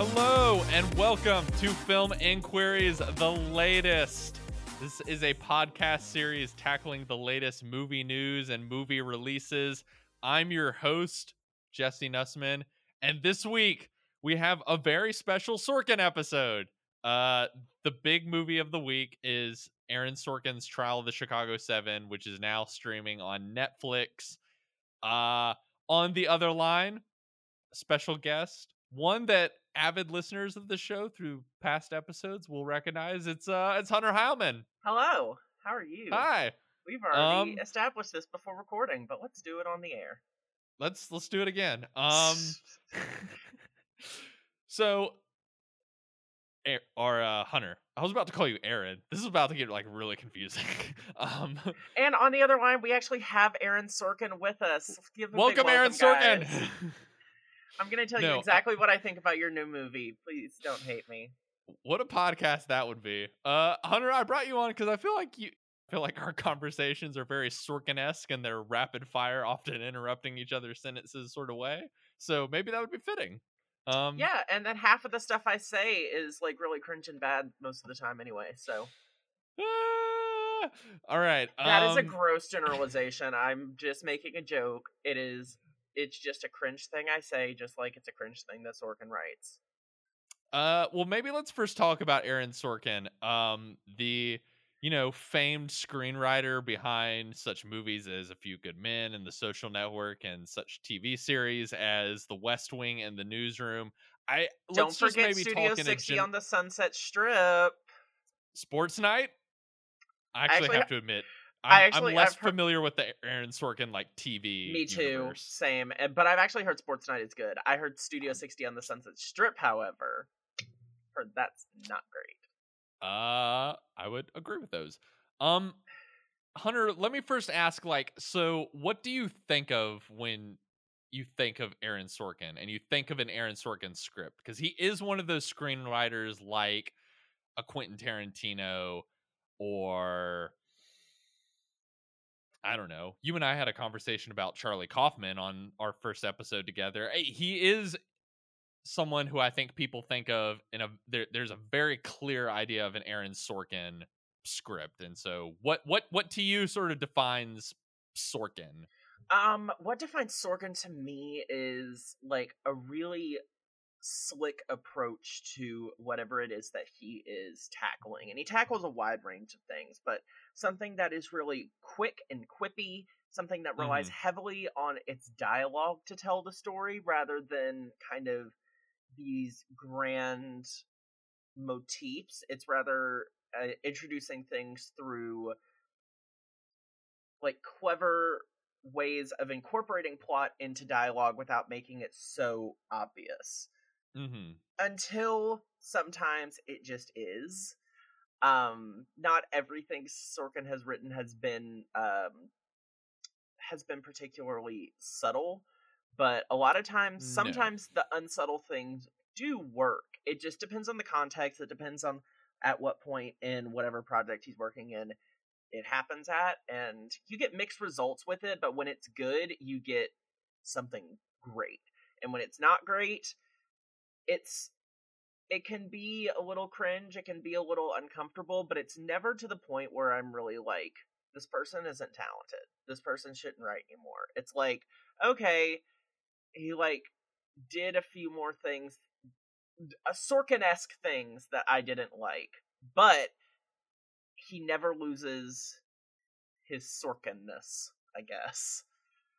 Hello and welcome to Film Inquiries, the latest. This is a podcast series tackling the latest movie news and movie releases. I'm your host, Jesse Nussman, and this week we have a very special Sorkin episode. Uh, the big movie of the week is Aaron Sorkin's Trial of the Chicago Seven, which is now streaming on Netflix. Uh, on the other line, special guest, one that avid listeners of the show through past episodes will recognize. It's uh, it's Hunter Heilman. Hello, how are you? Hi. We've already Um, established this before recording, but let's do it on the air. Let's let's do it again. Um, so, or uh, Hunter. I was about to call you Aaron. This is about to get like really confusing. um, and on the other line, we actually have Aaron Sorkin with us. Him welcome, Aaron Sorkin. I'm going to tell No, you I- exactly what I think about your new movie. Please don't hate me. what a podcast that would be. Uh, Hunter, I brought you on because I feel like you I feel like our conversations are very Sorkin-esque and they're rapid fire, often interrupting each other's sentences sort of way. So maybe that would be fitting. Um, Yeah, and then half of the stuff I say is like really cringe and bad most of the time anyway. So ah, all right. that is a um, gross generalization. I'm just making a joke. It is. It's just a cringe thing I say, just like it's a cringe thing that Sorkin writes. Uh, well, maybe let's first talk about Aaron Sorkin, um, the you know famed screenwriter behind such movies as A Few Good Men and The Social Network, and such TV series as The West Wing and The Newsroom. I Don't forget maybe Studio talk 60 gen- on the Sunset Strip. Sports Night. I actually, actually have ha- to admit, I I'm, actually- I'm less heard- familiar with the Aaron Sorkin like TV. Me too. universe. Same. But I've actually heard Sports Night is good. I heard Studio 60 on the Sunset Strip, however, heard that's not great. Uh, I would agree with those. Um, Hunter, let me first ask, like, so what do you think of when you think of Aaron Sorkin and you think of an Aaron Sorkin script? Because he is one of those screenwriters like a Quentin Tarantino or I don't know. You and I had a conversation about Charlie Kaufman on our first episode together. Eh, He is someone who I think people think of in a there, there's a very clear idea of an Aaron Sorkin script. And so what what what to you sort of defines Sorkin? Um, what defines Sorkin to me is like a really slick approach to whatever it is that he is tackling. And he tackles a wide range of things, but something that is really quick and quippy, something that relies heavily on its dialogue to tell the story rather than kind of these grand motifs. It's rather uh, introducing things through like clever ways of incorporating plot into dialogue without making it so obvious Mm-hmm. until sometimes it just is um not everything sorkin has written has been um has been particularly subtle but a lot of times No. sometimes the unsubtle things do work it just depends on the context it depends on at what point in whatever project he's working in it happens at and you get mixed results with it but when it's good you get something great and when it's not great it's it can be a little cringe it can be a little uncomfortable but it's never to the point where i'm really like this person isn't talented. This person shouldn't write anymore. It's like okay he like did a few more things a sorkin-esque things that i didn't like but he never loses his sorkinness i guess.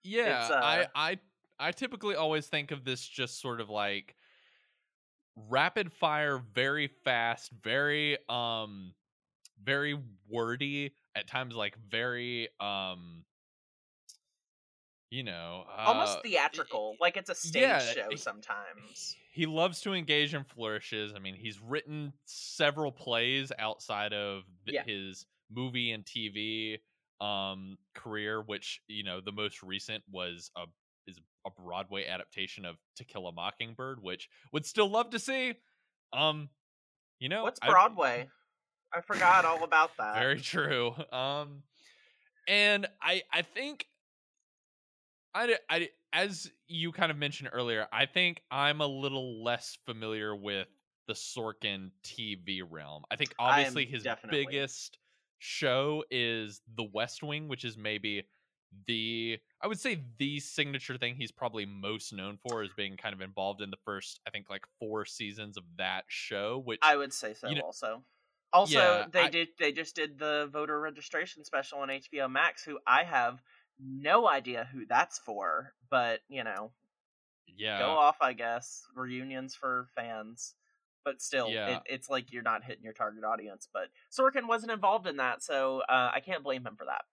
Yeah, uh, I I I typically always think of this just sort of like rapid fire, very fast, very um very wordy, at times like very um you know, uh, almost theatrical like it's a stage yeah, show sometimes he loves to engage in flourishes. I mean, he's written several plays outside of Yeah. his movie and TV um career, which you know the most recent was a a Broadway adaptation of To Kill a Mockingbird, which would still love to see. Um, you know, What's Broadway? I forgot all about that. very true. Um, and I I think I I as you kind of mentioned earlier, I think I'm a little less familiar with the Sorkin TV realm. I think I obviously his definitely. biggest show is The West Wing, which is maybe the I would say the signature thing he's probably most known for is being kind of involved in the first I think like four seasons of that show, which I would say so. you know- also, also Yeah, they I- did they just did the voter registration special on HBO Max, who I have no idea who that's for, but you know, yeah. go off, I guess. Reunions for fans. But still, Yeah. it, it's like you're not hitting your target audience. But Sorkin wasn't involved in that, so uh, I can't blame him for that.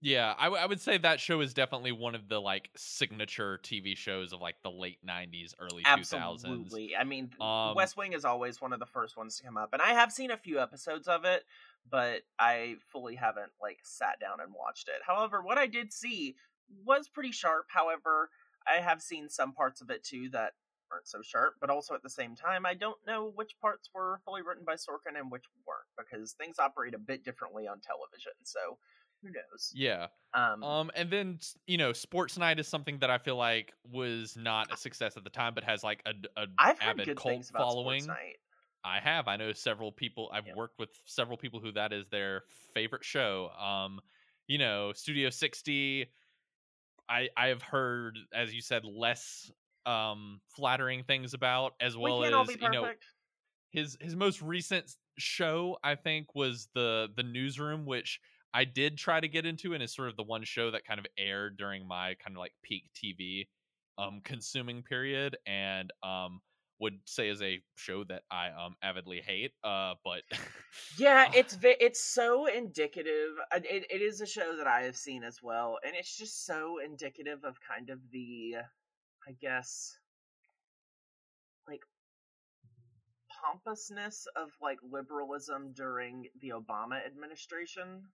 Yeah, I, w- I would say that show is definitely one of the like signature TV shows of like the late '90s, early 2000s. Absolutely. I mean, Um, West Wing is always one of the first ones to come up, and I have seen a few episodes of it, but I fully haven't like sat down and watched it. However, what I did see was pretty sharp. However, I have seen some parts of it too that aren't so sharp, but also at the same time, I don't know which parts were fully written by Sorkin and which weren't because things operate a bit differently on television. So who knows? Yeah. Um, Um, and then you know, Sports Night is something that I feel like was not a success at the time, but has like a, a I've avid cult following. Sports Night. I have. I know several people. I've Yeah. worked with several people who that is their favorite show. Um, you know, Studio 60. I I have heard, as you said, less um flattering things about, as We well as you know his his most recent show I think was the the newsroom which I did try to get into and is sort of the one show that kind of aired during my kind of like peak TV um consuming period and um would say is a show that I um avidly hate uh but Yeah, Ah. it's it's so indicative. It it is a show that I have seen as well, and it's just so indicative of kind of the, I guess, like pompousness of like liberalism during the Obama administration.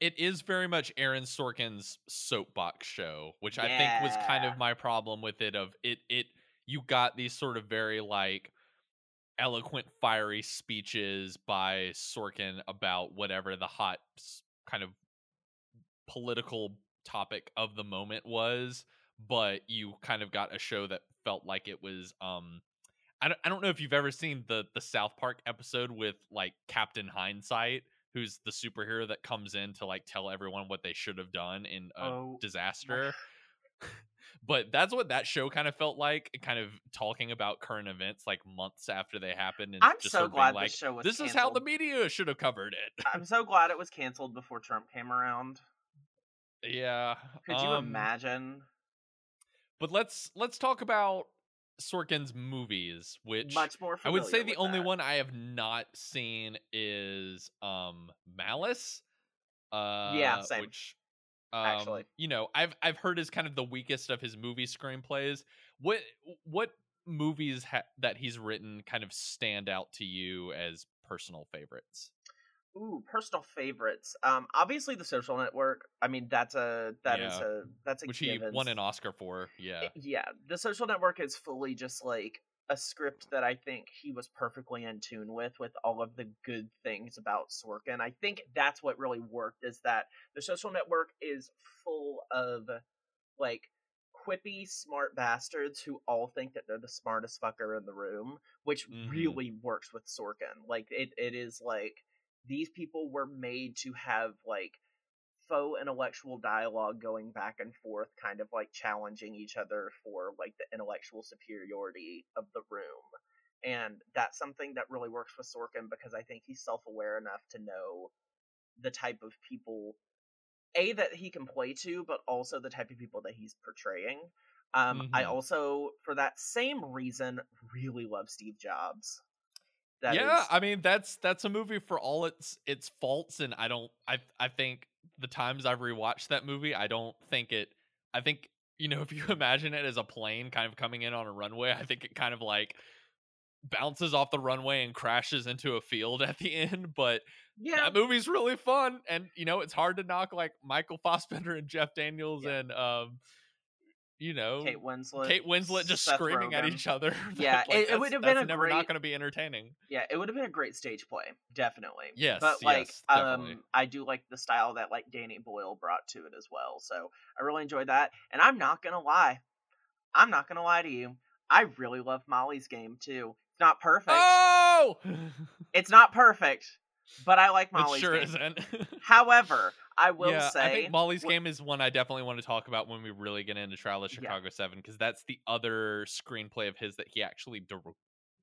It is very much Aaron Sorkin's soapbox show, which I think was kind of my problem with it. Of it, it you got these sort of very like eloquent, fiery speeches by Sorkin about whatever the hot kind of political topic of the moment was, but you kind of got a show that felt like it was um I don't, I don't know if you've ever seen the the South Park episode with like Captain Hindsight, who's the superhero that comes in to like tell everyone what they should have done in a Oh, disaster. but that's what that show kind of felt like, kind of talking about current events like months after they happened, and I'm just so sort of glad like, this show was. "This is how the media should have covered it." I'm so glad it was canceled before Trump came around. yeah. Could you um, imagine? But let's let's talk about Sorkin's movies, which Much more. I would say the only that. one I have not seen is um Malice. Uh Yeah, same. which um, Actually. you know, I've I've heard is kind of the weakest of his movie screenplays. What what movies ha- that he's written kind of stand out to you as personal favorites? Ooh, personal favorites. Um, obviously the Social Network. I mean, that's a that is Yeah. a that's a Which he won an Oscar for. Yeah. I- Yeah, the Social Network is fully just like a script that I think he was perfectly in tune with, with all of the good things about Sorkin. I think that's what really worked. Is that the Social Network is full of like quippy, smart bastards who all think that they're the smartest fucker in the room, which Mhm. really works with Sorkin. Like it, it is like these people were made to have like faux intellectual dialogue going back and forth, kind of like challenging each other for like the intellectual superiority of the room. And that's something that really works with Sorkin because I think he's self aware enough to know the type of people a that he can play to, but also the type of people that he's portraying. Um, I Mhm. also, for that same reason, really love Steve Jobs. That yeah, is- I mean that's that's a movie for all its its faults, and I don't I I think the times I've rewatched that movie, I don't think it. I think you know if you imagine it as a plane kind of coming in on a runway, I think it kind of like bounces off the runway and crashes into a field at the end. But yeah, that movie's really fun, and you know it's hard to knock like Michael Fassbender and Jeff Daniels Yeah. and um, you know Kate Winslet. Kate Winslet just Seth screaming at each other. Yeah, Like, it- it would have been that's a never not going to be entertaining. Yeah, it would have been a great stage play, definitely. Yes, but like, yes, definitely. um, I do like the style that like Danny Boyle brought to it as well. So I really enjoyed that, and I'm not gonna lie, I'm not gonna lie to you. I really love Molly's game too. It's not perfect. Oh, It's not perfect, but I like Molly's. it sure game. isn't. However, I will yeah, say I think Molly's game is one I definitely want to talk about when we really get into Trial of Yeah. Chicago Seven because that's the other screenplay of his that he actually dir-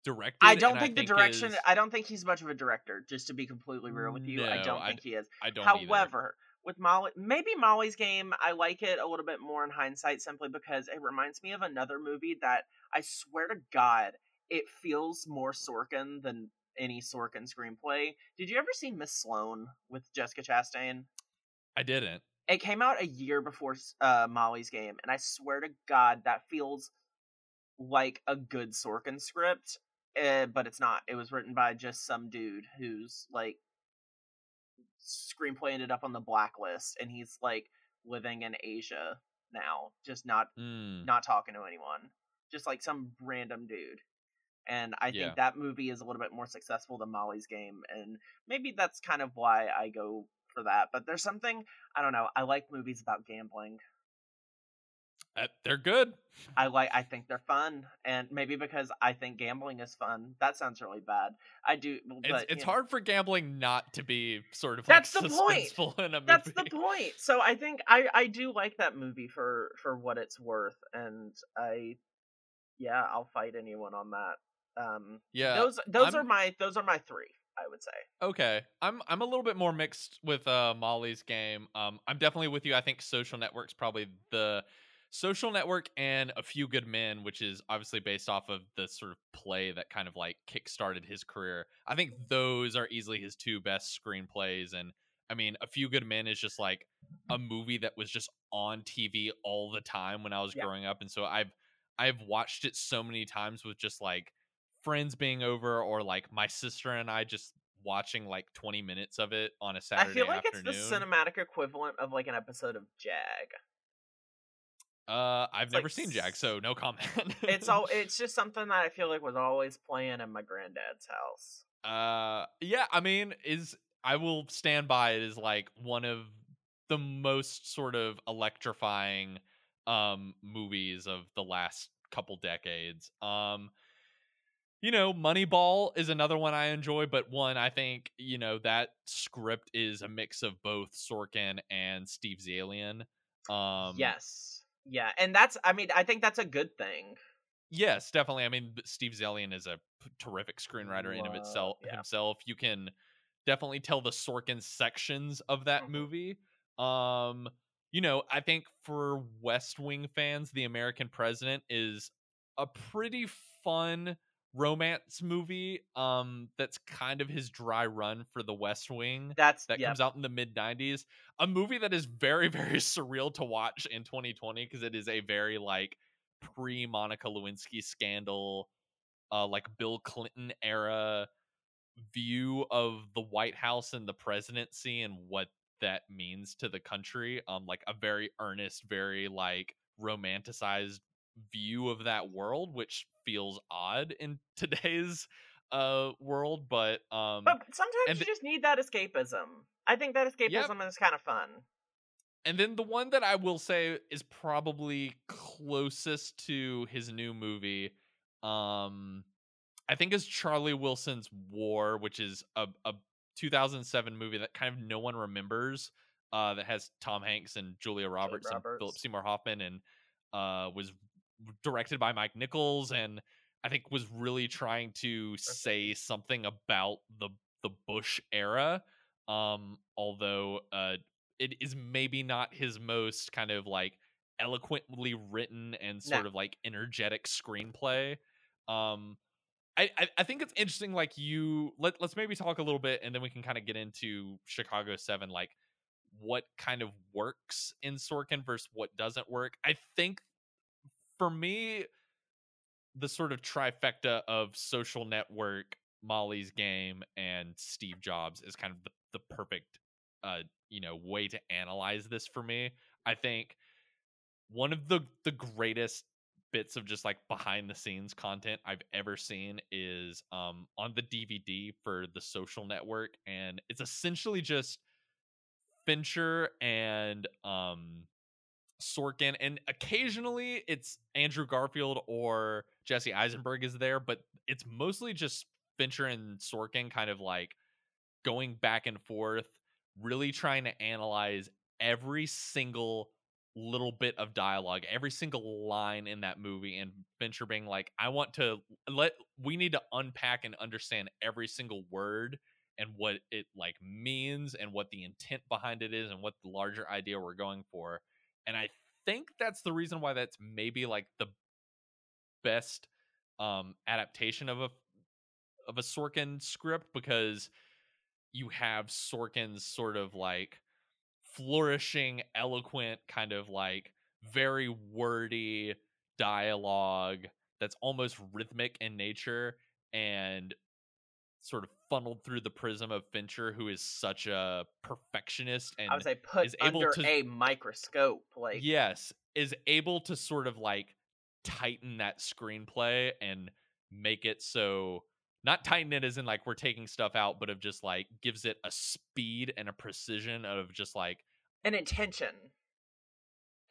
directed. I don't think, the think direction. is- I don't think he's much of a director. Just to be completely real with you, I don't I think he is. I don't. either. However, with Molly, maybe Molly's game, I like it a little bit more in hindsight, simply because it reminds me of another movie that I swear to God, it feels more Sorkin than any Sorkin screenplay. Did you ever see Miss Sloane with Jessica Chastain? I didn't. It came out a year before uh, Molly's game, and I swear to God, that feels like a good Sorkin script, uh, but it's not. It was written by just some dude who's like screenplay ended up on the blacklist, and he's like living in Asia now, just not Mm. not talking to anyone, just like some random dude. And I think Yeah. that movie is a little bit more successful than Molly's game, and maybe that's kind of why I go for that. But there's something I don't know. I like movies about gambling. Uh, they're good. I like. I think they're fun, and maybe because I think gambling is fun. That sounds really bad. I do. But, It's it's know, hard for gambling not to be sort of That's like the point. suspenseful in a movie. That's the point. So I think I I do like that movie for for what it's worth, and I yeah I'll fight anyone on that. Um, Yeah. those those I'm- are my those are my three. I would say. Okay. I'm I'm a little bit more mixed with uh Molly's game. Um I'm definitely with you. I think Social Network's probably the Social Network and A Few Good Men, which is obviously based off of the sort of play that kind of like kickstarted his career. I think those are easily his two best screenplays and I mean, A Few Good Men is just like a movie that was just on TV all the time when I was Yeah. growing up and so I've I've watched it so many times with just like friends being over or like my sister and I just watching like 20 minutes of it on a Saturday I feel like afternoon. it's the cinematic equivalent of like an episode of JAG. uh I've it's never like seen JAG, so no comment. It's all it's just something that I feel like was always playing in my granddad's house. uh yeah, I mean is I will stand by it as like one of the most sort of electrifying um movies of the last couple decades. Um you know, Moneyball is another one I enjoy, but one I think, you know, that script is a mix of both Sorkin and Steve Zaillian. Um yes. Yeah, and that's I mean I think that's a good thing. Yes, definitely. I mean, Steve Zaillian is a p- terrific screenwriter in of itself yeah. himself. You can definitely tell the Sorkin sections of that Mhm. movie. Um, you know, I think for West Wing fans, The American President is a pretty fun romance movie. Um, that's kind of his dry run for The West Wing That's that yeah. comes out in the mid 90s a movie that is very very surreal to watch in 2020 because it is a very like pre monica lewinsky scandal uh like bill clinton era view of the white house and the presidency and what that means to the country um like a very earnest very like romanticized view of that world which feels odd in today's uh world but um But sometimes you the- just need that escapism. I think that escapism is kind of fun. And then the one that I will say is probably closest to his new movie, um, I think is Charlie Wilson's War, which is a, a 2007 movie that kind of no one remembers. Uh, that has Tom Hanks and Julia Roberts, and Philip Seymour Hoffman, and uh, was directed by Mike Nichols, and I think was really trying to say something about the the Bush era. Um, although uh, it is maybe not his most kind of like eloquently written and sort No. of like energetic screenplay. Um, I, I I think it's interesting. Like you, let let's maybe talk a little bit, and then we can kind of get into Chicago Seven. Like what kind of works in Sorkin versus what doesn't work. I think for me, the sort of trifecta of Social Network, Molly's Game, and Steve Jobs is kind of the, the perfect, uh, you know, way to analyze this for me. I think one of the the greatest bits of just like behind the scenes content I've ever seen is um on the DVD for the Social Network, and it's essentially just Fincher and um Sorkin, and occasionally it's Andrew Garfield or Jesse mm. Eisenberg is there, but it's mostly just Fincher and Sorkin kind of like going back and forth, really trying to analyze every single little bit of dialogue, every single line in that movie, and Fincher being like, I want to let we need to unpack and understand every single word and what it like means and what the intent behind it is and what the larger idea we're going for. And I think that's the reason why that's maybe like the best um adaptation of a of a Sorkin script because you have Sorkin's sort of like flourishing, eloquent, kind of like very wordy dialogue that's almost rhythmic in nature and sort of funneled through the prism of Fincher, who is such a perfectionist and I would say put is able under to- a microscope. Like yes, is able to sort of like tighten that screenplay and make it so not tighten it as in like we're taking stuff out, but of just like gives it a speed and a precision of just like an intention.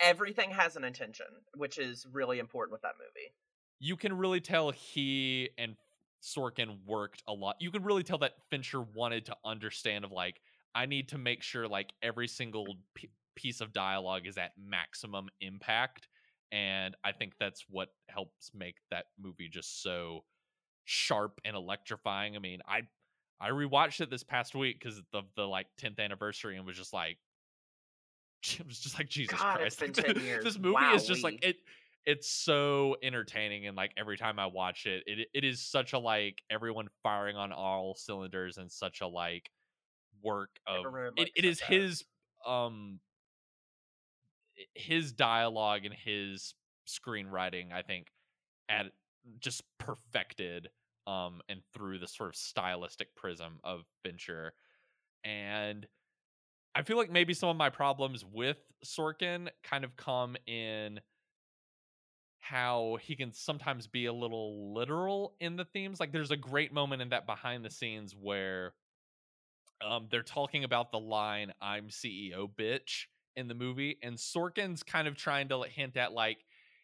Everything has an intention, which is really important with that movie. you can really tell he and Sorkin worked a lot. You can really tell that Fincher wanted to understand of like I need to make sure like every single p- piece of dialogue is at maximum impact and I think that's what helps make that movie just so sharp and electrifying. I mean, I I rewatched it this past week cuz of the like 10th anniversary and was just like it was just like Jesus God, it's Christ. been 10 years. This movie is just like it it's so entertaining and like every time I watch it, it it is such a like everyone firing on all cylinders and such a like work of it, it is that. his um his dialogue and his screenwriting I think at just perfected um and through the sort of stylistic prism of Fincher and I feel like maybe some of my problems with Sorkin kind of come in how he can sometimes be a little literal in the themes. Like there's a great moment in that behind the scenes where um they're talking about the line I'm CEO bitch in the movie and Sorkin's kind of trying to hint at like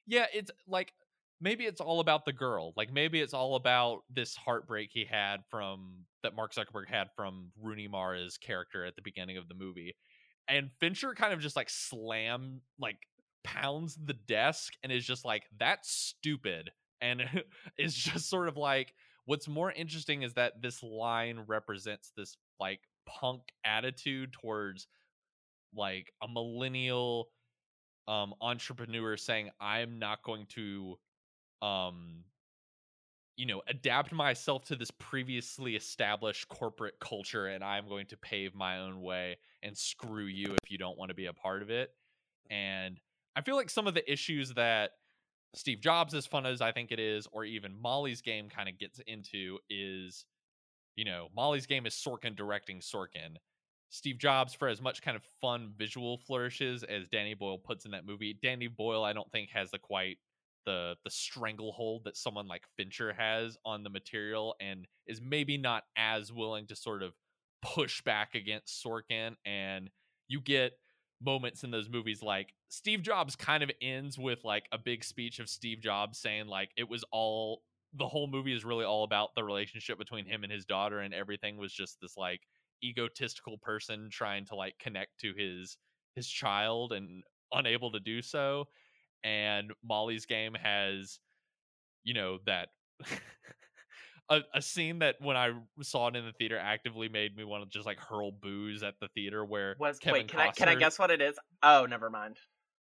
yeah, it's like maybe it's all about the girl. Like maybe it's all about this heartbreak he had from that Mark Zuckerberg had from Rooney Mara's character at the beginning of the movie. And Fincher kind of just like slam like pounds the desk and is just like that's stupid and is just sort of like what's more interesting is that this line represents this like punk attitude towards like a millennial um entrepreneur saying i'm not going to um you know adapt myself to this previously established corporate culture and i'm going to pave my own way and screw you if you don't want to be a part of it and i feel like some of the issues that steve jobs as fun as i think it is or even molly's game kind of gets into is you know molly's game is sorkin directing sorkin Steve Jobs for as much kind of fun visual flourishes as Danny Boyle puts in that movie. Danny Boyle, I don't think has the quite the the stranglehold that someone like Fincher has on the material, and is maybe not as willing to sort of push back against Sorkin. And you get moments in those movies like Steve Jobs kind of ends with like a big speech of Steve Jobs saying like it was all the whole movie is really all about the relationship between him and his daughter, and everything was just this like egotistical person trying to like connect to his his child and unable to do so and molly's game has you know that a, a scene that when i saw it in the theater actively made me want to just like hurl booze at the theater where Was Kevin wait? Can I can I guess what it is? Oh, never mind.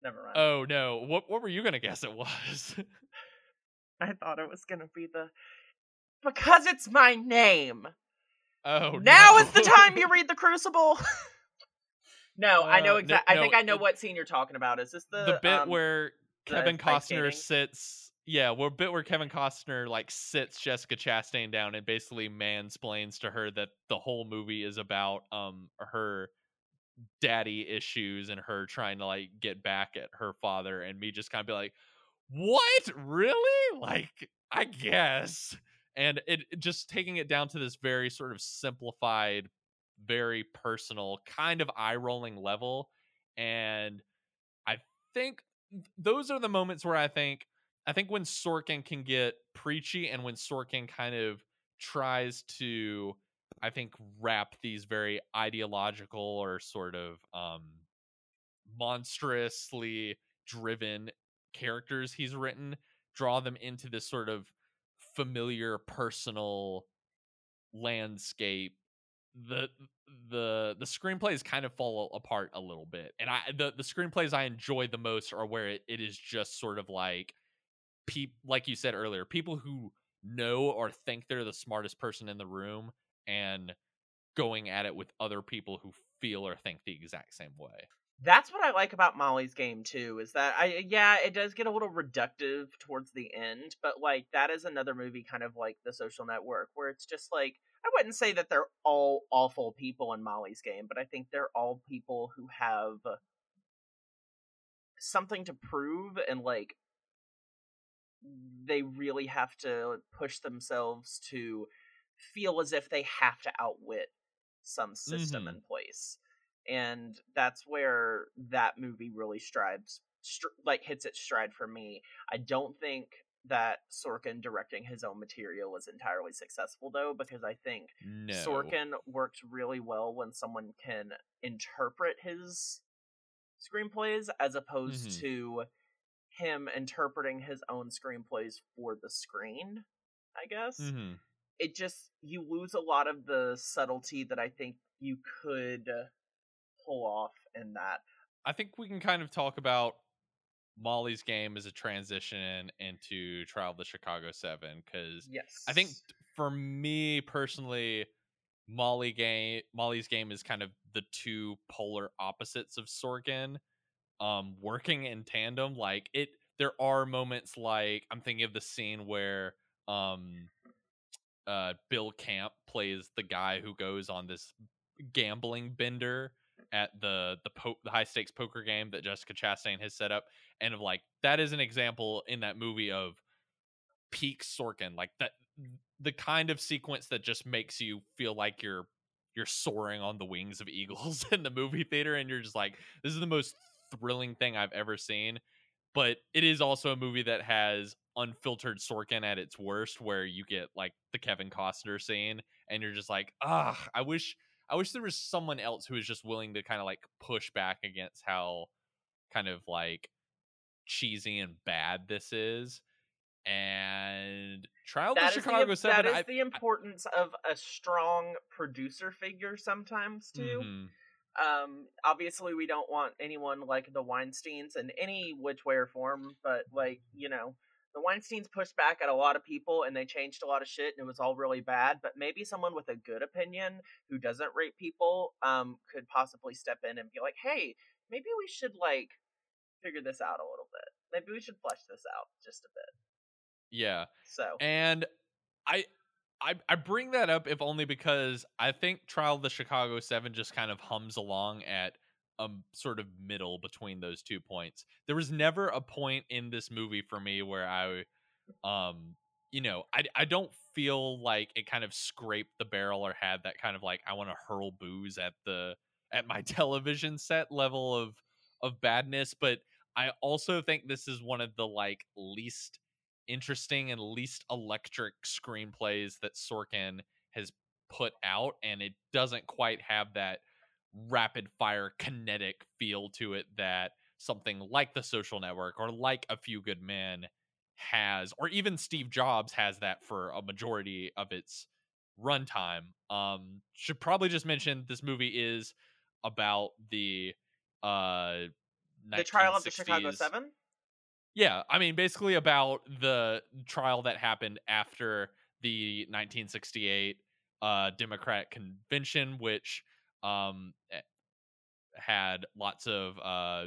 Never mind. oh no what what were you gonna guess it was I thought it was gonna be the because it's my name. oh now no. is the time you read the Crucible. no, I know Uh, no- exactly. I no, think I know it- what scene you're talking about. Is this the the bit um, where Kevin Costner sits. Yeah, well, bit where Kevin Costner like sits Jessica Chastain down and basically mansplains to her that the whole movie is about um her daddy issues and her trying to like get back at her father, and me just kind of be like, "What? Really? Like, I guess." And it just taking it down to this very sort of simplified, very personal, kind of eye rolling level, and I think those are the moments where I think I think when Sorkin can get preachy and when Sorkin kind of tries to I think wrap these very ideological or sort of um monstrously driven characters he's written draw them into this sort of familiar personal landscape the the the screenplays kind of fall apart a little bit and i the, the screenplays i enjoy the most are where it, it is just sort of like peop like you said earlier people who know or think they're the smartest person in the room and going at it with other people who feel or think the exact same way. That's what I like about Molly's game too, is that I eh, yeah, it does get a little reductive towards the end, but like that is another movie kind of like the social network where it's just like I wouldn't say that they're all awful people in Molly's game, but I think they're all people who have something to prove and like they really have to push themselves to feel as if they have to outwit some system mm-hmm. in place and that's where that movie really strives str- like hits its stride for me i don't think that Sorkin directing his own material was entirely successful though because I think no. Sorkin works really well when someone can interpret his screenplays as opposed mm-hmm. to him interpreting his own screenplays for the screen, I guess. Mm-hmm. It just you lose a lot of the subtlety that I think you could pull off in that. I think we can kind of talk about Molly's game as a transition into Trial of the Chicago Seven because yes, I think for me personally, Molly game Molly's game is kind of the two polar opposites of Sorkin, um, working in tandem. Like it, there are moments like I'm thinking of the scene where um, uh, Bill Camp plays the guy who goes on this gambling bender at the the po- the high stakes poker game that Jessica Chastain has set up, and of like that is an example in that movie of peak Sorkin, like that the kind of sequence that just makes you feel like you're you're soaring on the wings of eagles in the movie theater, and you're just like, this is the most thrilling thing I've ever seen. But it is also a movie that has unfiltered Sorkin at its worst, where you get like the Kevin Costner scene, and you're just like, ah, I wish I wish there was someone else who was just willing to kind of like push back against how kind of like cheesy and bad this is. And Trial that the Chicago the, Seven. That is I, the importance I, of a strong producer figure sometimes too. Mm-hmm. Um, obviously, we don't want anyone like the Weinstein's in any which way or form, but like you know, the Weinsteins pushed back at a lot of people and they changed a lot of shit and it was all really bad. But maybe someone with a good opinion who doesn't rate people um, could possibly step in and be like, hey, maybe we should like figure this out a little bit. Maybe we should flesh this out just a bit. Yeah. So and I I I bring that up if only because I think Trial of the Chicago Seven just kind of hums along at a sort of middle between those two points. There was never a point in this movie for me where I um you know, I I don't feel like it kind of scraped the barrel or had that kind of like I want to hurl booze at the at my television set level of of badness, but I also think this is one of the like least interesting and least electric screenplays that Sorkin has put out and it doesn't quite have that rapid fire kinetic feel to it that something like the social network or like a few good men has or even steve jobs has that for a majority of its runtime. Um should probably just mention this movie is about the uh the trial of the chicago seven yeah i mean basically about the trial that happened after the 1968 uh democratic convention which um, eh, had lots of uh,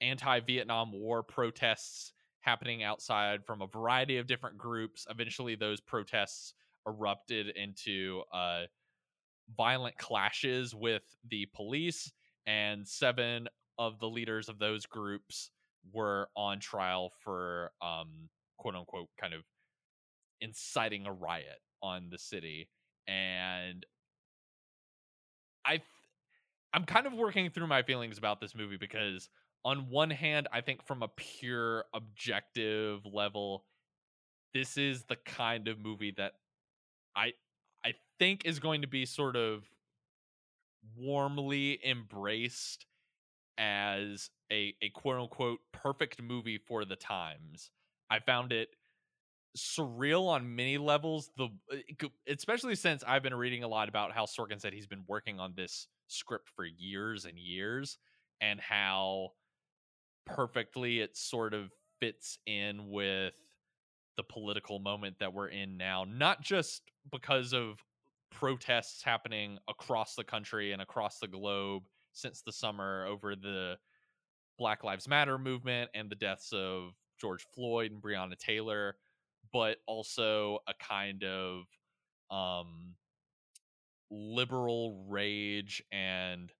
anti-Vietnam War protests happening outside from a variety of different groups. Eventually, those protests erupted into uh, violent clashes with the police, and seven of the leaders of those groups were on trial for um, quote unquote kind of inciting a riot on the city. And I I'm kind of working through my feelings about this movie because on one hand, I think from a pure objective level, this is the kind of movie that I I think is going to be sort of warmly embraced as a, a quote unquote perfect movie for the times. I found it surreal on many levels the uh, especially since I've been reading a lot about how Sorkin said he's been working on this script for years and years and how perfectly it sort of fits in with the political moment that we're in now not just because of protests happening across the country and across the globe since the summer over the Black Lives Matter movement and the deaths of George Floyd and Breonna Taylor, but also a kind of um, liberal rage and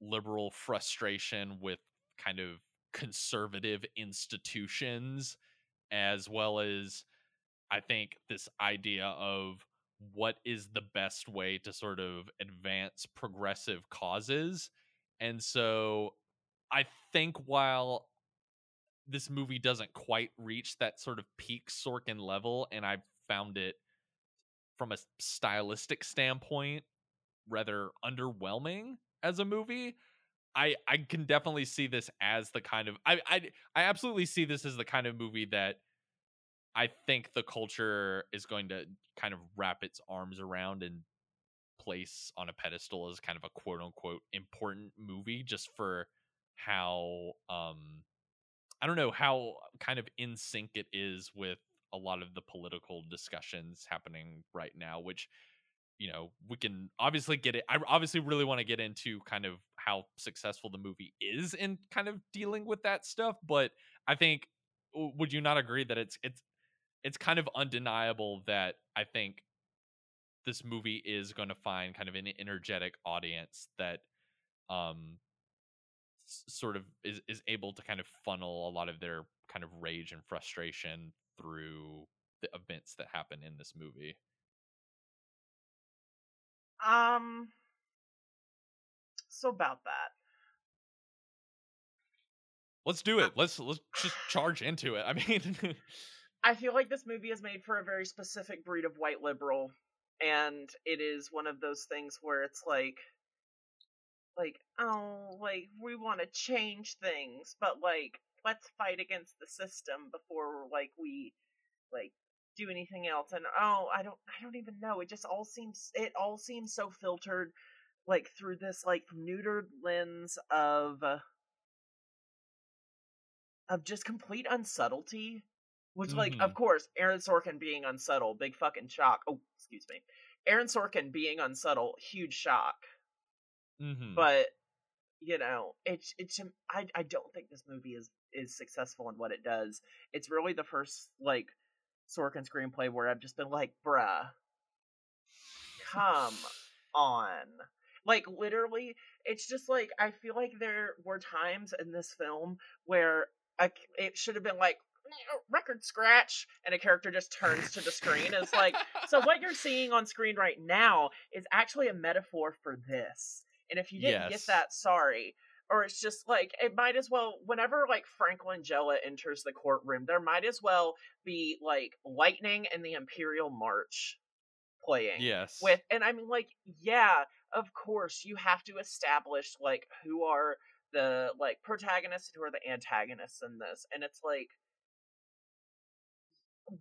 liberal frustration with kind of conservative institutions, as well as I think this idea of what is the best way to sort of advance progressive causes. And so I think while this movie doesn't quite reach that sort of peak Sorkin level, and I found it from a stylistic standpoint rather underwhelming as a movie. I I can definitely see this as the kind of I I I absolutely see this as the kind of movie that I think the culture is going to kind of wrap its arms around and place on a pedestal as kind of a quote unquote important movie just for how um I don't know how kind of in sync it is with a lot of the political discussions happening right now which you know we can obviously get it i obviously really want to get into kind of how successful the movie is in kind of dealing with that stuff but i think would you not agree that it's it's it's kind of undeniable that I think this movie is going to find kind of an energetic audience that um s- sort of is is able to kind of funnel a lot of their kind of rage and frustration through the events that happen in this movie. Um so about that. Let's do it. Let's let's just charge into it. I mean I feel like this movie is made for a very specific breed of white liberal, and it is one of those things where it's like, like, oh, like we want to change things, but like, let's fight against the system before like we like do anything else. And oh, I don't, I don't even know. It just all seems, it all seems so filtered, like through this like neutered lens of. of just complete unsubtlety which, like, Mhm. of course, Aaron Sorkin being unsubtle, big fucking shock. Oh, excuse me. Aaron Sorkin being unsubtle, huge shock. Mhm. But you know, it's it's. I I don't think this movie is is successful in what it does. It's really the first like Sorkin screenplay where I've just been like, bruh, come on. Like literally, it's just like I feel like there were times in this film where I, it should have been like record scratch and a character just turns to the screen it's like so what you're seeing on screen right now is actually a metaphor for this and if you didn't Yes. get that sorry or it's just like it might as well whenever like Frank Langella enters the courtroom there might as well be like lightning and the imperial march playing yes. with and i mean like yeah of course you have to establish like who are the like protagonists who are the antagonists in this and it's like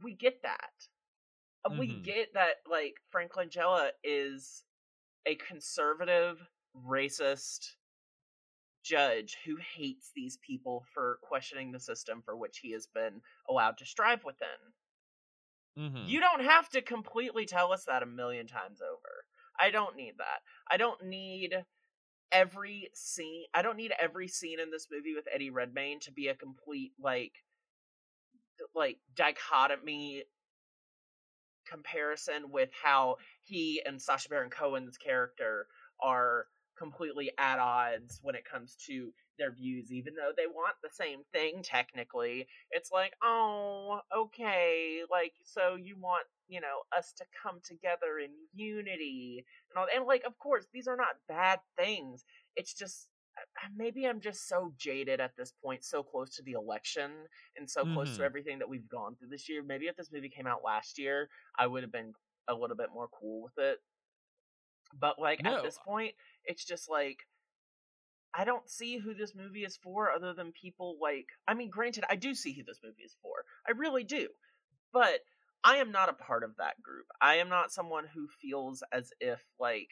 we get that Uh, we get that like Frank Langella is a conservative racist judge who hates these people for questioning the system for which he has been allowed to strive within Mhm. you don't have to completely tell us that a million times over. I don't need that. I don't need every scene. I don't need every scene in this movie with Eddie Redmayne to be a complete like like dichotomy comparison with how he and Sacha Baron Cohen's character are completely at odds when it comes to their views even though they want the same thing technically. It's like oh okay like so you want you know us to come together in unity and all and like of course these are not bad things. It's just maybe I'm just so jaded at this point, so close to the election and so mm-hmm. close to mm-hmm. everything that we've gone through this year. Maybe if this movie came out last year, I would have been a little bit more cool with it. But like no. at this point, it's just like I don't see who this movie is for other than people like I mean, granted, I do see who this movie is for. I really do. But I am not a part of that group. I am not someone who feels as if like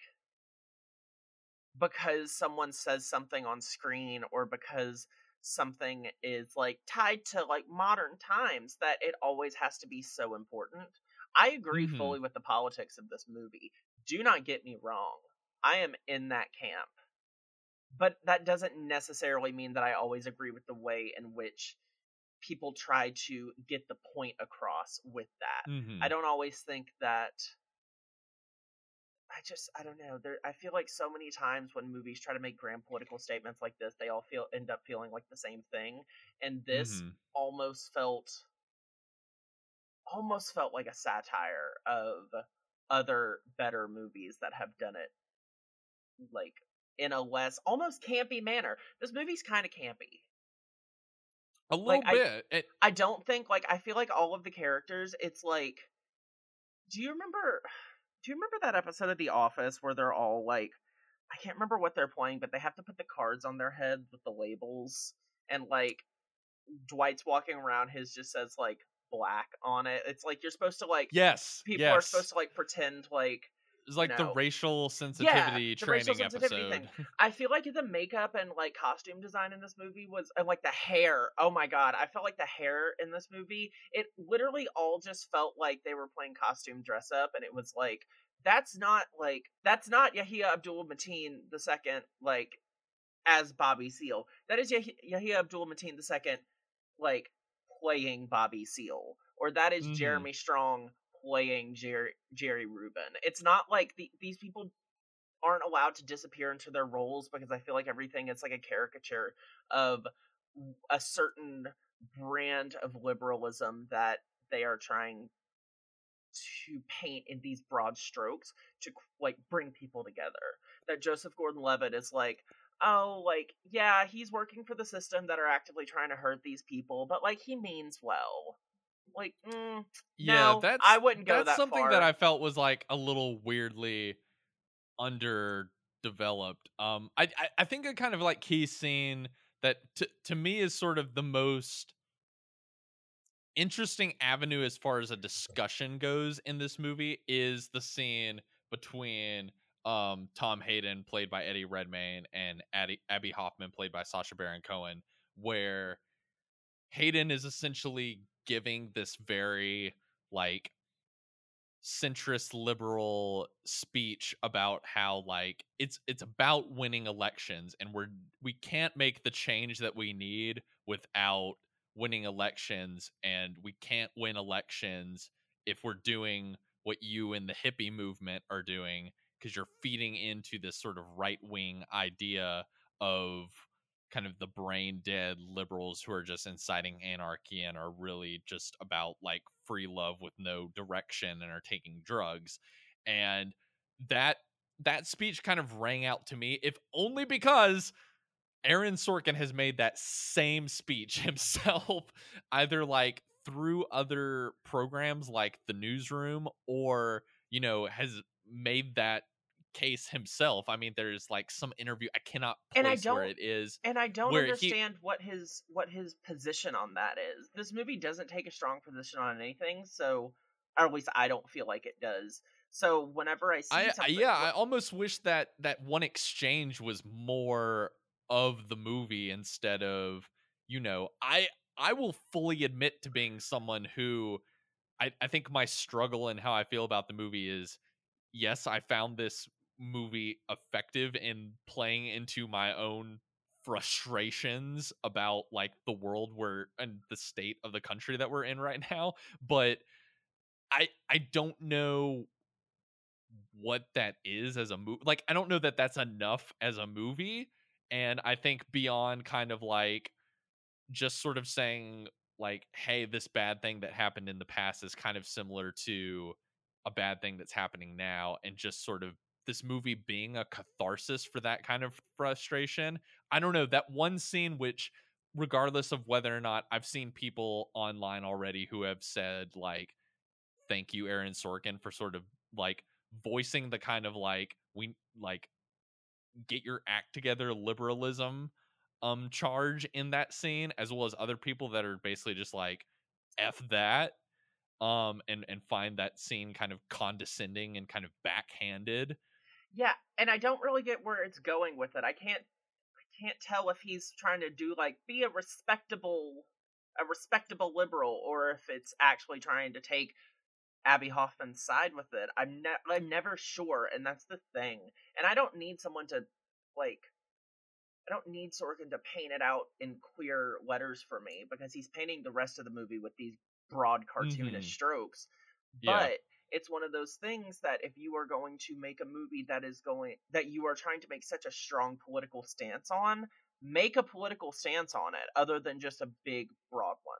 because someone says something on screen or because something is like tied to like modern times that it always has to be so important. I agree mm-hmm. fully with the politics of this movie. Do not get me wrong. I am in that camp. But that doesn't necessarily mean that I always agree with the way in which people try to get the point across with that. Mm-hmm. I don't always think that I just I don't know. There I feel like so many times when movies try to make grand political statements like this, they all feel end up feeling like the same thing. And this mm-hmm. almost felt almost felt like a satire of other better movies that have done it like in a less almost campy manner. This movie's kind of campy. A little like, bit. I, it... I don't think like I feel like all of the characters. It's like, do you remember? Do you remember that episode of The Office where they're all like, I can't remember what they're playing, but they have to put the cards on their head with the labels, and like Dwight's walking around, his just says like black on it. It's like you're supposed to like yes, people yes. are supposed to like pretend like it's like know, the racial sensitivity yeah, training racial sensitivity episode. Thing. I feel like the makeup and like costume design in this movie was and like the hair. Oh my god, I felt like the hair in this movie. It literally all just felt like they were playing costume dress up, and it was like that's not like that's not Yahya Abdul Mateen the second like as Bobby Seale. That is Yah- Yahya Abdul Mateen the second like playing Bobby Seale, or that is mm-hmm. Jeremy Strong playing Jerry Jerry Rubin. It's not like the, these people aren't allowed to disappear into their roles because I feel like everything is like a caricature of a certain brand of liberalism that they are trying to paint in these broad strokes to like bring people together. That Joseph Gordon-Levitt is like, oh, like yeah, he's working for the system that are actively trying to hurt these people, but like he means well like mm, yeah no, that's i wouldn't go that's that something far. that i felt was like a little weirdly underdeveloped um i i, I think a kind of like key scene that to, to me is sort of the most interesting avenue as far as a discussion goes in this movie is the scene between um Tom Hayden played by Eddie Redmayne and Addie, Abbie Hoffman played by Sacha Baron Cohen where Hayden is essentially giving this very like centrist liberal speech about how like it's it's about winning elections and we're we can't make the change that we need without winning elections and we can't win elections if we're doing what you and the hippie movement are doing because you're feeding into this sort of right wing idea of kind of the brain dead liberals who are just inciting anarchy and are really just about like free love with no direction and are taking drugs. And that that speech kind of rang out to me if only because Aaron Sorkin has made that same speech himself either like through other programs like the newsroom or you know has made that case himself. I mean, there's like some interview I cannot place and I don't, where it is, and I don't understand he, what his what his position on that is. This movie doesn't take a strong position on anything, so or at least I don't feel like it does. So whenever I see, I, yeah, I almost wish that that one exchange was more of the movie instead of you know I I will fully admit to being someone who I, I think my struggle and how I feel about the movie is yes, I found this movie effective in playing into my own frustrations about like the world we're and the state of the country that we're in right now but i i don't know what that is as a movie like i don't know that that's enough as a movie and i think beyond kind of like just sort of saying like hey this bad thing that happened in the past is kind of similar to a bad thing that's happening now and just sort of this movie being a catharsis for that kind of frustration. I don't know that one scene which regardless of whether or not I've seen people online already who have said like thank you Aaron Sorkin for sort of like voicing the kind of like we like get your act together liberalism um charge in that scene as well as other people that are basically just like f that um and and find that scene kind of condescending and kind of backhanded yeah and i don't really get where it's going with it i can't i can't tell if he's trying to do like be a respectable a respectable liberal or if it's actually trying to take Abbie Hoffman's side with it. I'm ne- I'm never sure, and that's the thing. And I don't need someone to like I don't need Sorkin to paint it out in clear letters for me because he's painting the rest of the movie with these broad cartoonish mm-hmm. strokes. Yeah. It's one of those things that if you are going to make a movie that is going that you are trying to make such a strong political stance on, make a political stance on it other than just a big broad one.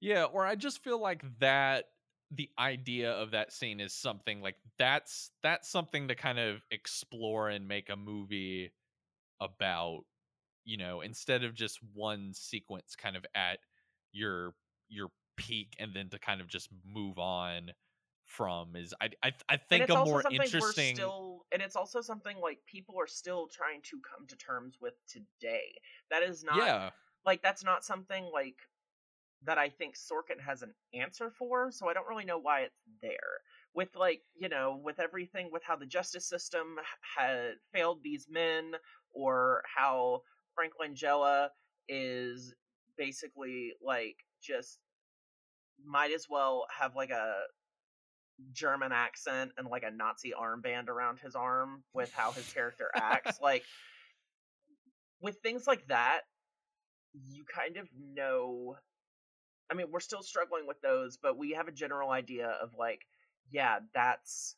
Yeah, or I just feel like that the idea of that scene is something like that's that's something to kind of explore and make a movie about you know instead of just one sequence kind of at your your peak and then to kind of just move on from is I I, I think a more interesting still, and it's also something like people are still trying to come to terms with today. That is not yeah. like that's not something like that I think Sorkin has an answer for, so I don't really know why it's there. With like, you know, with everything with how the justice system had failed these men or how Frank Langella is basically like just might as well have like a German accent and like a Nazi armband around his arm with how his character acts. like with things like that, you kind of know I mean, we're still struggling with those, but we have a general idea of like, yeah, that's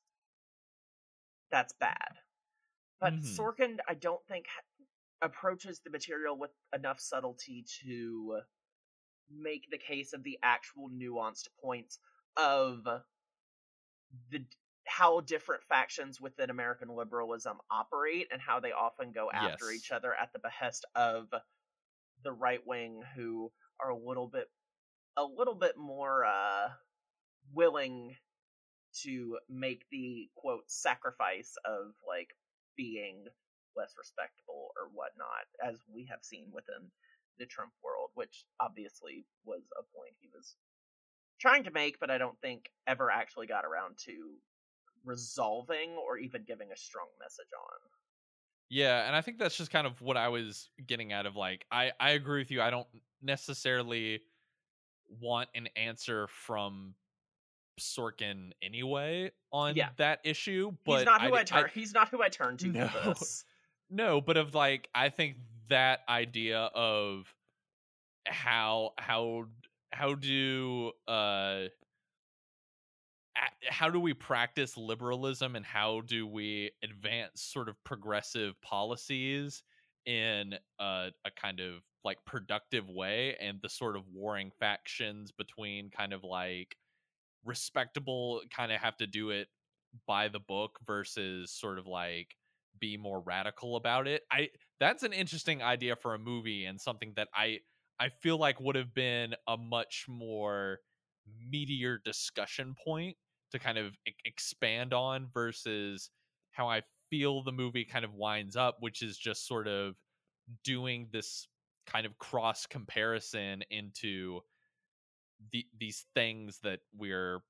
that's bad. But mm-hmm. Sorkin, I don't think approaches the material with enough subtlety to make the case of the actual nuanced points of the how different factions within American liberalism operate and how they often go after yes. each other at the behest of the right wing who are a little bit a little bit more uh, willing to make the quote sacrifice of like being less respectable or whatnot, as we have seen within the Trump world, which obviously was a point he was trying to make, but I don't think ever actually got around to resolving or even giving a strong message on. Yeah, and I think that's just kind of what I was getting at of like I I agree with you. I don't necessarily want an answer from Sorkin anyway on yeah. that issue. But he's not who I, I turn. He's not who I turn to no, for this. No, but of like, I think that idea of how how how do uh how do we practice liberalism and how do we advance sort of progressive policies in a, a kind of like productive way and the sort of warring factions between kind of like respectable kind of have to do it by the book versus sort of like be more radical about it. I that's an interesting idea for a movie and something that I I feel like would have been a much more meatier discussion point to kind of expand on versus how I feel the movie kind of winds up, which is just sort of doing this kind of cross comparison into the, these things that we're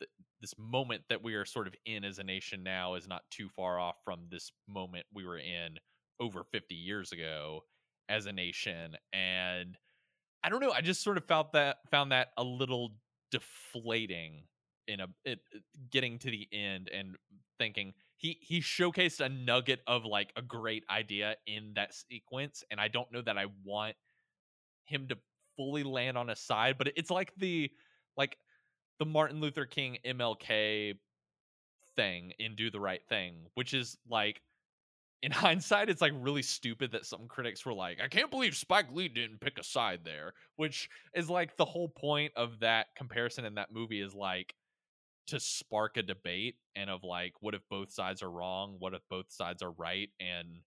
th- this moment that we are sort of in as a nation now is not too far off from this moment we were in over 50 years ago as a nation and i don't know i just sort of felt that found that a little deflating in a it, getting to the end and thinking he he showcased a nugget of like a great idea in that sequence and i don't know that i want him to fully land on a side but it's like the like the martin luther king mlk thing in do the right thing which is like in hindsight it's like really stupid that some critics were like i can't believe spike lee didn't pick a side there which is like the whole point of that comparison in that movie is like to spark a debate and of like what if both sides are wrong what if both sides are right and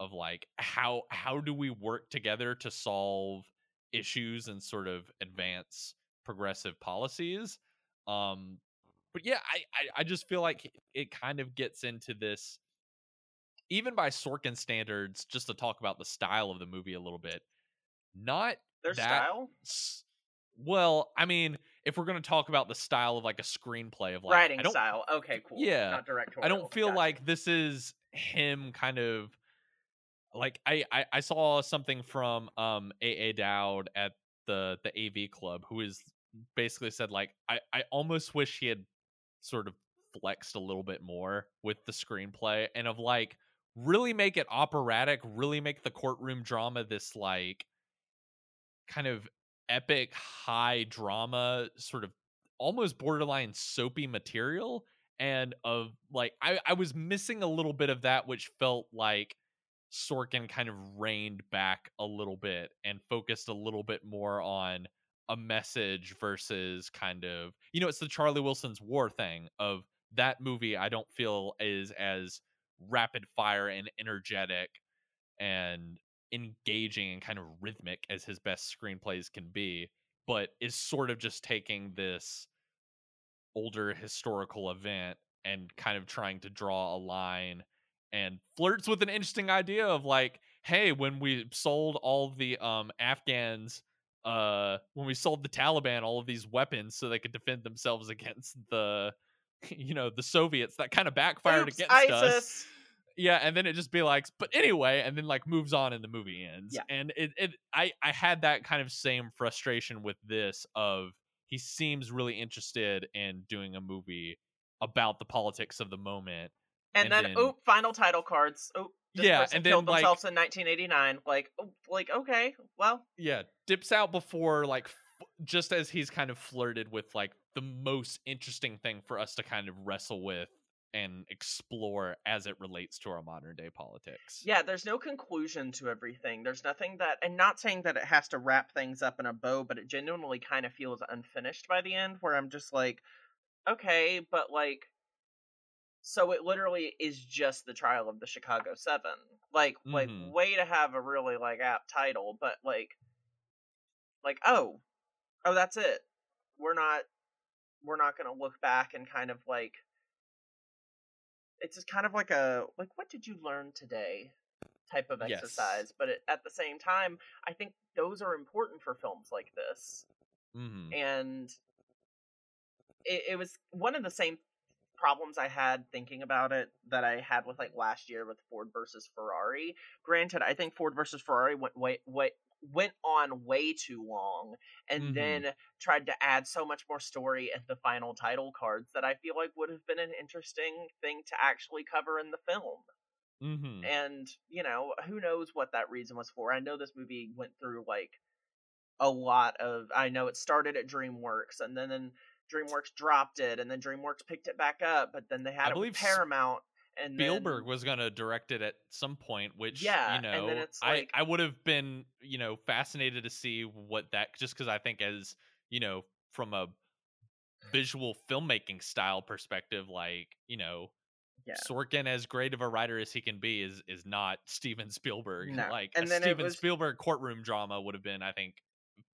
of like how how do we work together to solve issues and sort of advance progressive policies? Um but yeah i i, I just feel like it kind of gets into this even by sorkin standards just to talk about the style of the movie a little bit not Their that style, well i mean if we're going to talk about the style of like a screenplay of like writing I don't, style. Okay, cool. Yeah, not directorial. I don't feel Gotcha. like this is him kind of like I, I I saw something from um AA Dowd at the the AV club who is basically said like I I almost wish he had sort of flexed a little bit more with the screenplay and of like really make it operatic, really make the courtroom drama this like kind of epic high drama sort of almost borderline soapy material and of like I, I was missing a little bit of that which felt like sorkin kind of reined back a little bit and focused a little bit more on a message versus kind of you know it's the charlie wilson's war thing of that movie i don't feel is as rapid fire and energetic and engaging and kind of rhythmic as his best screenplays can be but is sort of just taking this older historical event and kind of trying to draw a line and flirts with an interesting idea of like hey when we sold all the um afghans uh when we sold the taliban all of these weapons so they could defend themselves against the you know the soviets that kind of backfired Oops, against ISIS. us yeah and then it just be like but anyway and then like moves on and the movie ends Yeah. and it, it i i had that kind of same frustration with this of he seems really interested in doing a movie about the politics of the moment And, and then, then- oh, final title cards. Oh, this Yeah, and then, killed like- themselves in 1989. Like, oh, like okay, well, yeah dips out before like just as he's kind of flirted with like the most interesting thing for us to kind of wrestle with and explore as it relates to our modern day politics yeah. There's no conclusion to everything. There's nothing that, and not saying that it has to wrap things up in a bow, but it genuinely kind of feels unfinished by the end. Where I'm just like, okay, but like. So it literally is just the trial of the Chicago Seven. Like, like Mhm. way to have a really like apt title, but like, like oh, oh that's it. We're not, we're not gonna look back and kind of like. It's just kind of like a like what did you learn today type of Yes. exercise, but it, at the same time, I think those are important for films like this hmm and it, it was one of the same problems I had thinking about it that I had with like last year with Ford versus Ferrari. Granted, I think Ford versus Ferrari went way, way went on way too long and Mhm. then tried to add so much more story at the final title cards that I feel like would have been an interesting thing to actually cover in the film. hmm And, you know, who knows what that reason was for. I know this movie went through like a lot of I know it started at DreamWorks and then, then DreamWorks dropped it and then DreamWorks picked it back up, but then they had I it with Paramount and Spielberg then, was going to direct it at some point, which Yeah, you know, it's I I would have been you know fascinated to see what that just because I think as you know from a visual filmmaking style perspective, like you know. Yeah. Sorkin, as great of a writer as he can be, is is not Steven Spielberg. No. Like And a Steven was- Spielberg courtroom drama would have been, I think,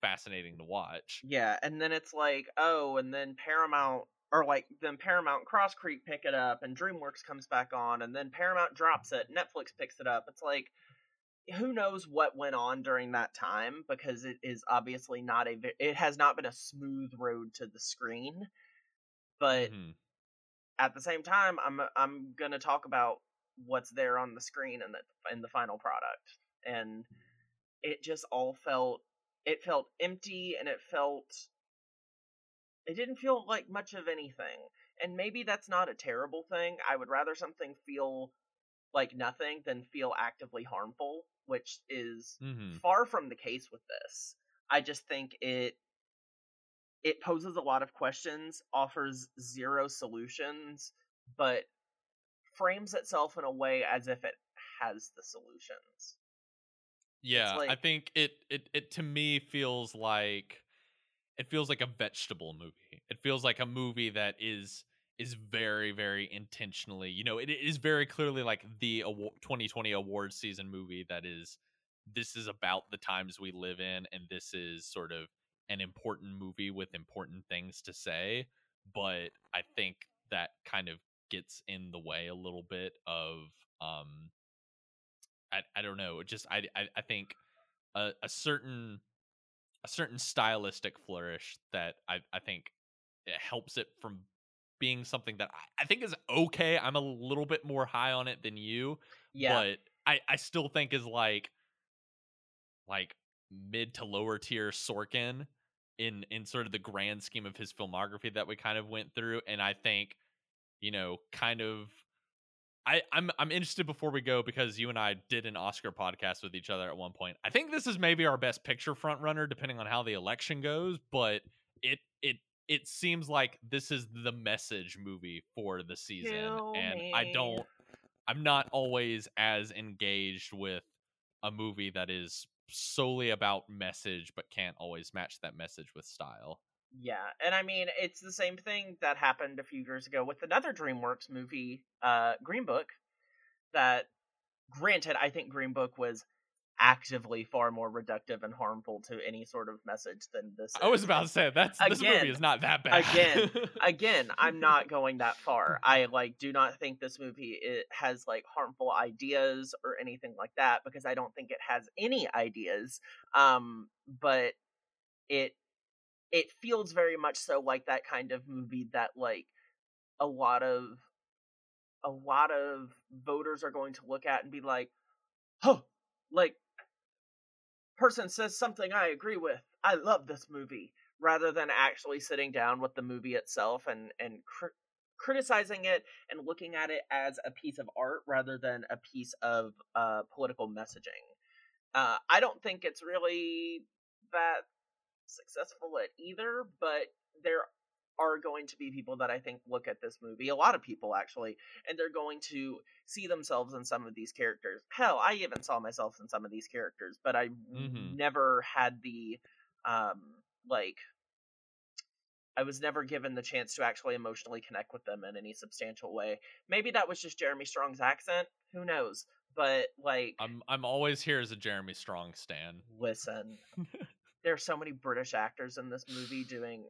fascinating to watch. Yeah, and then it's like, oh, and then Paramount or like then Paramount and Cross Creek pick it up and DreamWorks comes back on and then Paramount drops it, Netflix picks it up. It's like who knows what went on during that time because it is obviously not a it has not been a smooth road to the screen. But Mhm. at the same time, I'm I'm going to talk about what's there on the screen and the in the final product. And it just all felt it felt empty and it felt it didn't feel like much of anything. And maybe that's not a terrible thing. I would rather something feel like nothing than feel actively harmful, which is Mhm. far from the case with this. I just think it it poses a lot of questions, offers zero solutions, but frames itself in a way as if it has the solutions. Yeah, I think it it it to me feels like it feels like a vegetable movie. It feels like a movie that is is very very intentionally you know it is very clearly like the 2020 awards season movie that is this is about the times we live in and this is sort of an important movie with important things to say but i think that kind of gets in the way a little bit of um i, I don't know just i i, I think a, a certain a certain stylistic flourish that i i think it helps it from being something that I, I think is okay. I'm a little bit more high on it than you. Yeah. But I, I still think is like like mid to lower tier Sorkin in in sort of the grand scheme of his filmography that we kind of went through. And I think, you know, kind of I, I'm I'm interested before we go because you and I did an Oscar podcast with each other at one point. I think this is maybe our best picture front runner, depending on how the election goes, but it it it seems like this is the message movie for the season Kill and me. i don't i'm not always as engaged with a movie that is solely about message but can't always match that message with style yeah and i mean it's the same thing that happened a few years ago with another dreamworks movie uh green book that granted i think green book was actively far more reductive and harmful to any sort of message than this. I was about to say that's again, this movie is not that bad. again, again, I'm not going that far. I like do not think this movie it has like harmful ideas or anything like that because I don't think it has any ideas. Um, but it it feels very much so like that kind of movie that like a lot of a lot of voters are going to look at and be like, "Huh, like person says something I agree with. I love this movie, rather than actually sitting down with the movie itself and and cr- criticizing it and looking at it as a piece of art rather than a piece of uh, political messaging. Uh, I don't think it's really that successful at either, but there are going to be people that I think look at this movie, a lot of people actually, and they're going to see themselves in some of these characters. Hell, I even saw myself in some of these characters, but I mm-hmm. never had the um like I was never given the chance to actually emotionally connect with them in any substantial way. Maybe that was just Jeremy Strong's accent, who knows? But like I'm I'm always here as a Jeremy Strong stan. Listen. there are so many British actors in this movie doing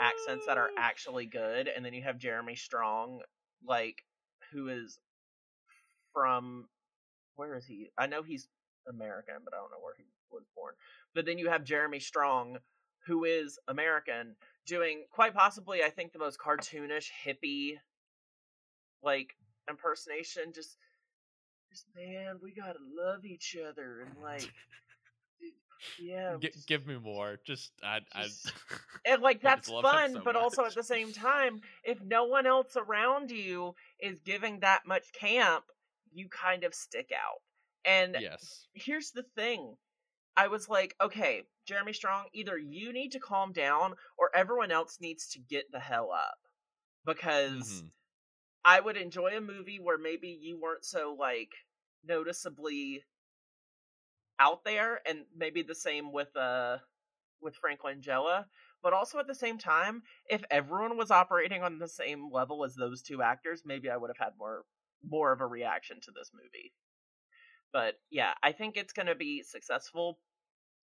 accents that are actually good, and then you have Jeremy Strong, like who is from where is he? I know he's American, but I don't know where he was born. But then you have Jeremy Strong, who is American, doing quite possibly, I think, the most cartoonish hippie like impersonation. Just, just man, we gotta love each other and like yeah. G- give me more. Just I, Just, I and like that's fun, so but much. also at the same time, if no one else around you is giving that much camp, you kind of stick out. And yes, here's the thing. I was like, okay, Jeremy Strong, either you need to calm down or everyone else needs to get the hell up. Because mm-hmm. I would enjoy a movie where maybe you weren't so like noticeably out there and maybe the same with uh with Frank Langella, but also at the same time, if everyone was operating on the same level as those two actors, maybe I would have had more more of a reaction to this movie. But yeah, I think it's to be successful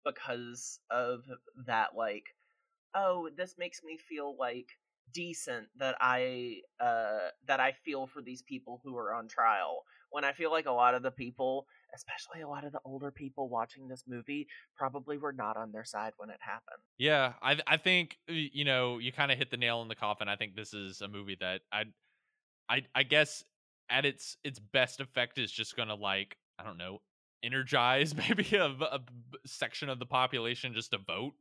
because of that like oh, this makes me feel like decent that I uh that I feel for these people who are on trial when I feel like a lot of the people especially a lot of the older people watching this movie probably were not on their side when it happened. Yeah, I I think uh, you know you kind of hit the nail in the coffin. I think this is a movie that I I I guess at its its best effect is just gonna like I don't know energize maybe a, a section of the population just to vote.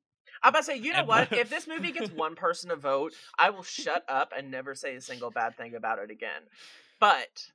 I'm about to say, you know what? if this movie gets one person to vote, I will shut up and never say a single bad thing about it again. But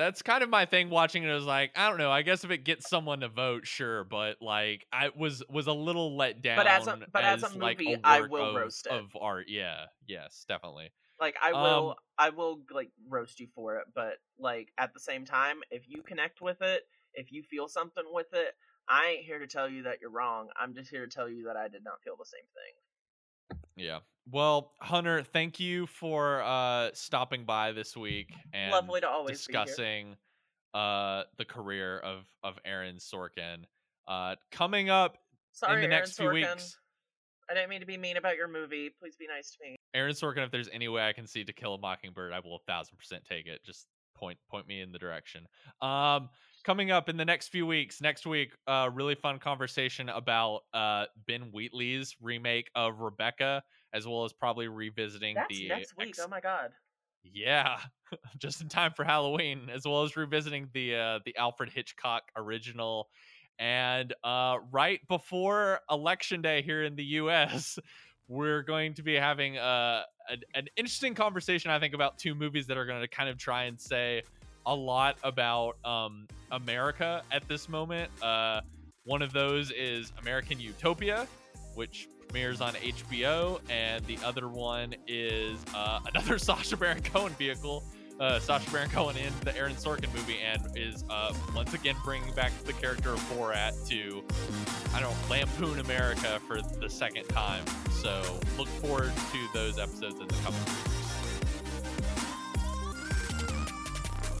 that's kind of my thing watching it. Was like, I don't know. I guess if it gets someone to vote, sure. But like, I was was a little let down. But as a but as, as a movie, like a I will of, roast it of art. Yeah. Yes. Definitely. Like I will, um, I will like roast you for it. But like at the same time, if you connect with it, if you feel something with it, I ain't here to tell you that you're wrong. I'm just here to tell you that I did not feel the same thing. Yeah. Well, Hunter, thank you for uh, stopping by this week and Lovely to always discussing uh, the career of of Aaron Sorkin. Uh, coming up Sorry, in the Aaron next few Sorkin. weeks, I didn't mean to be mean about your movie. Please be nice to me. Aaron Sorkin. If there's any way I can see To Kill a Mockingbird, I will a thousand percent take it. Just point point me in the direction. Um, coming up in the next few weeks, next week, uh, really fun conversation about uh Ben Wheatley's remake of Rebecca, as well as probably revisiting That's the next week. ex- Oh my god. Yeah, just in time for Halloween, as well as revisiting the uh, the Alfred Hitchcock original. And uh, right before Election Day here in the U.S., we're going to be having uh, an, an interesting conversation, I think, about two movies that are going to kind of try and say a lot about um, America at this moment. Uh, one of those is American Utopia, which premieres on HBO, and the other one is uh, another Sacha Baron Cohen vehicle. Uh, Sacha Baron Cohen in the Aaron Sorkin movie, and is uh, once again bringing back the character of Borat to, I don't know, lampoon America for the second time. So look forward to those episodes in the coming weeks.